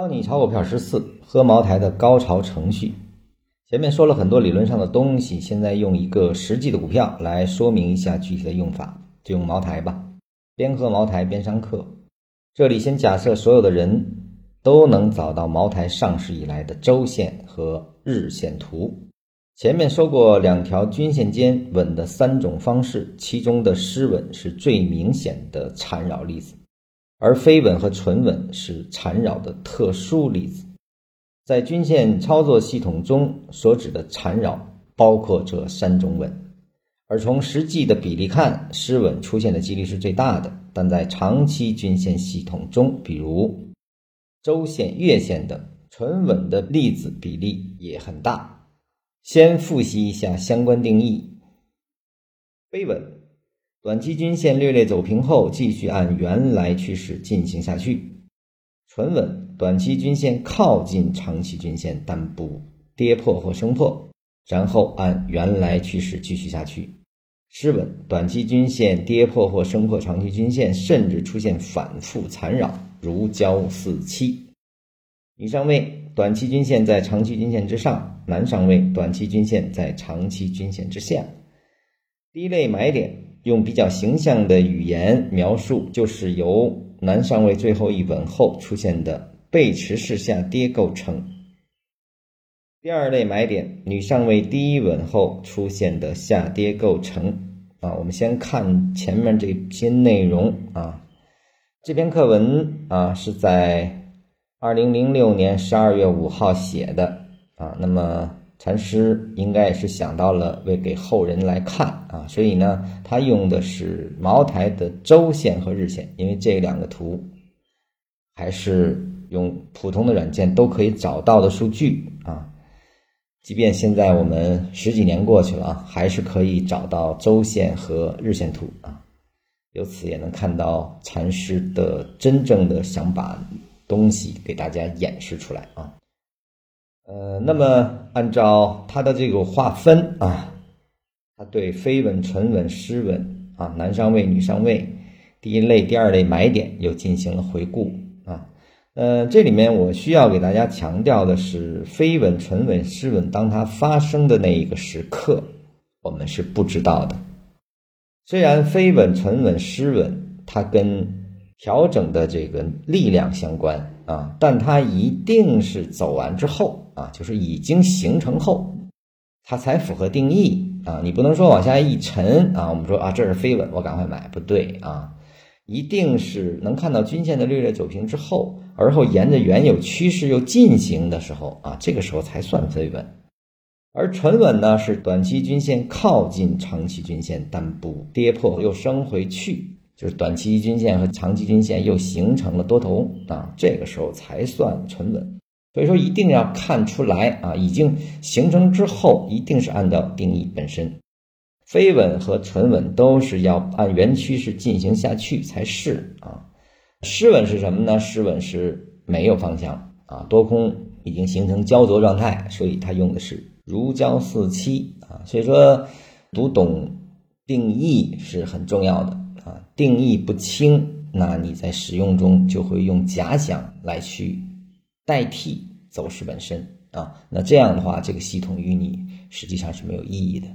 教你炒股票十四，喝茅台的高潮程序。前面说了很多理论上的东西，现在用一个实际的股票来说明一下具体的用法，就用茅台吧。边喝茅台边上课。这里先假设所有的人都能找到茅台上市以来的周线和日线图。前面说过两条均线间稳的三种方式，其中的失稳是最明显的缠绕例子。而飞稳和纯稳是缠绕的特殊例子，在均线操作系统中所指的缠绕包括这三种稳，而从实际的比例看，失稳出现的几率是最大的。但在长期均线系统中，比如周线、月线等，纯稳的例子比例也很大。先复习一下相关定义：飞稳。短期均线略略走平后，继续按原来趋势进行下去。纯稳，短期均线靠近长期均线，但不跌破或升破，然后按原来趋势继续下去。失稳，短期均线跌破或升破长期均线，甚至出现反复缠绕，如胶似漆。女上位，短期均线在长期均线之上；男上位，短期均线在长期均线之下。第一类买点。用比较形象的语言描述，就是由男上位最后一稳后出现的背驰式下跌构成。第二类买点，女上位第一稳后出现的下跌构成。啊，我们先看前面这些内容啊。这篇课文啊是在二零零六年十二月五号写的啊，那么。禅师应该也是想到了为给后人来看啊，所以呢，他用的是茅台的周线和日线，因为这两个图还是用普通的软件都可以找到的数据啊。即便现在我们十几年过去了啊，还是可以找到周线和日线图啊。由此也能看到禅师的真正的想把东西给大家演示出来啊。呃，那么按照它的这个划分啊，它对非稳、纯稳、失稳啊，男上位、女上位，第一类、第二类买点又进行了回顾啊。呃，这里面我需要给大家强调的是，非稳、纯稳、失稳，当它发生的那一个时刻，我们是不知道的。虽然非稳、纯稳、失稳，它跟调整的这个力量相关啊，但它一定是走完之后啊，就是已经形成后，它才符合定义啊。你不能说往下一沉啊，我们说啊这是飞稳，我赶快买，不对啊，一定是能看到均线的略略走平之后，而后沿着原有趋势又进行的时候啊，这个时候才算飞稳。而沉稳呢，是短期均线靠近长期均线，但不跌破又升回去。就是短期均线和长期均线又形成了多头啊，这个时候才算沉稳。所以说一定要看出来啊，已经形成之后，一定是按照定义本身。非稳和沉稳都是要按原趋势进行下去才是啊。失稳是什么呢？失稳是没有方向啊，多空已经形成焦灼状态，所以它用的是如胶似漆啊。所以说读懂定义是很重要的。啊，定义不清，那你在使用中就会用假想来去代替走势本身啊，那这样的话，这个系统与你实际上是没有意义的。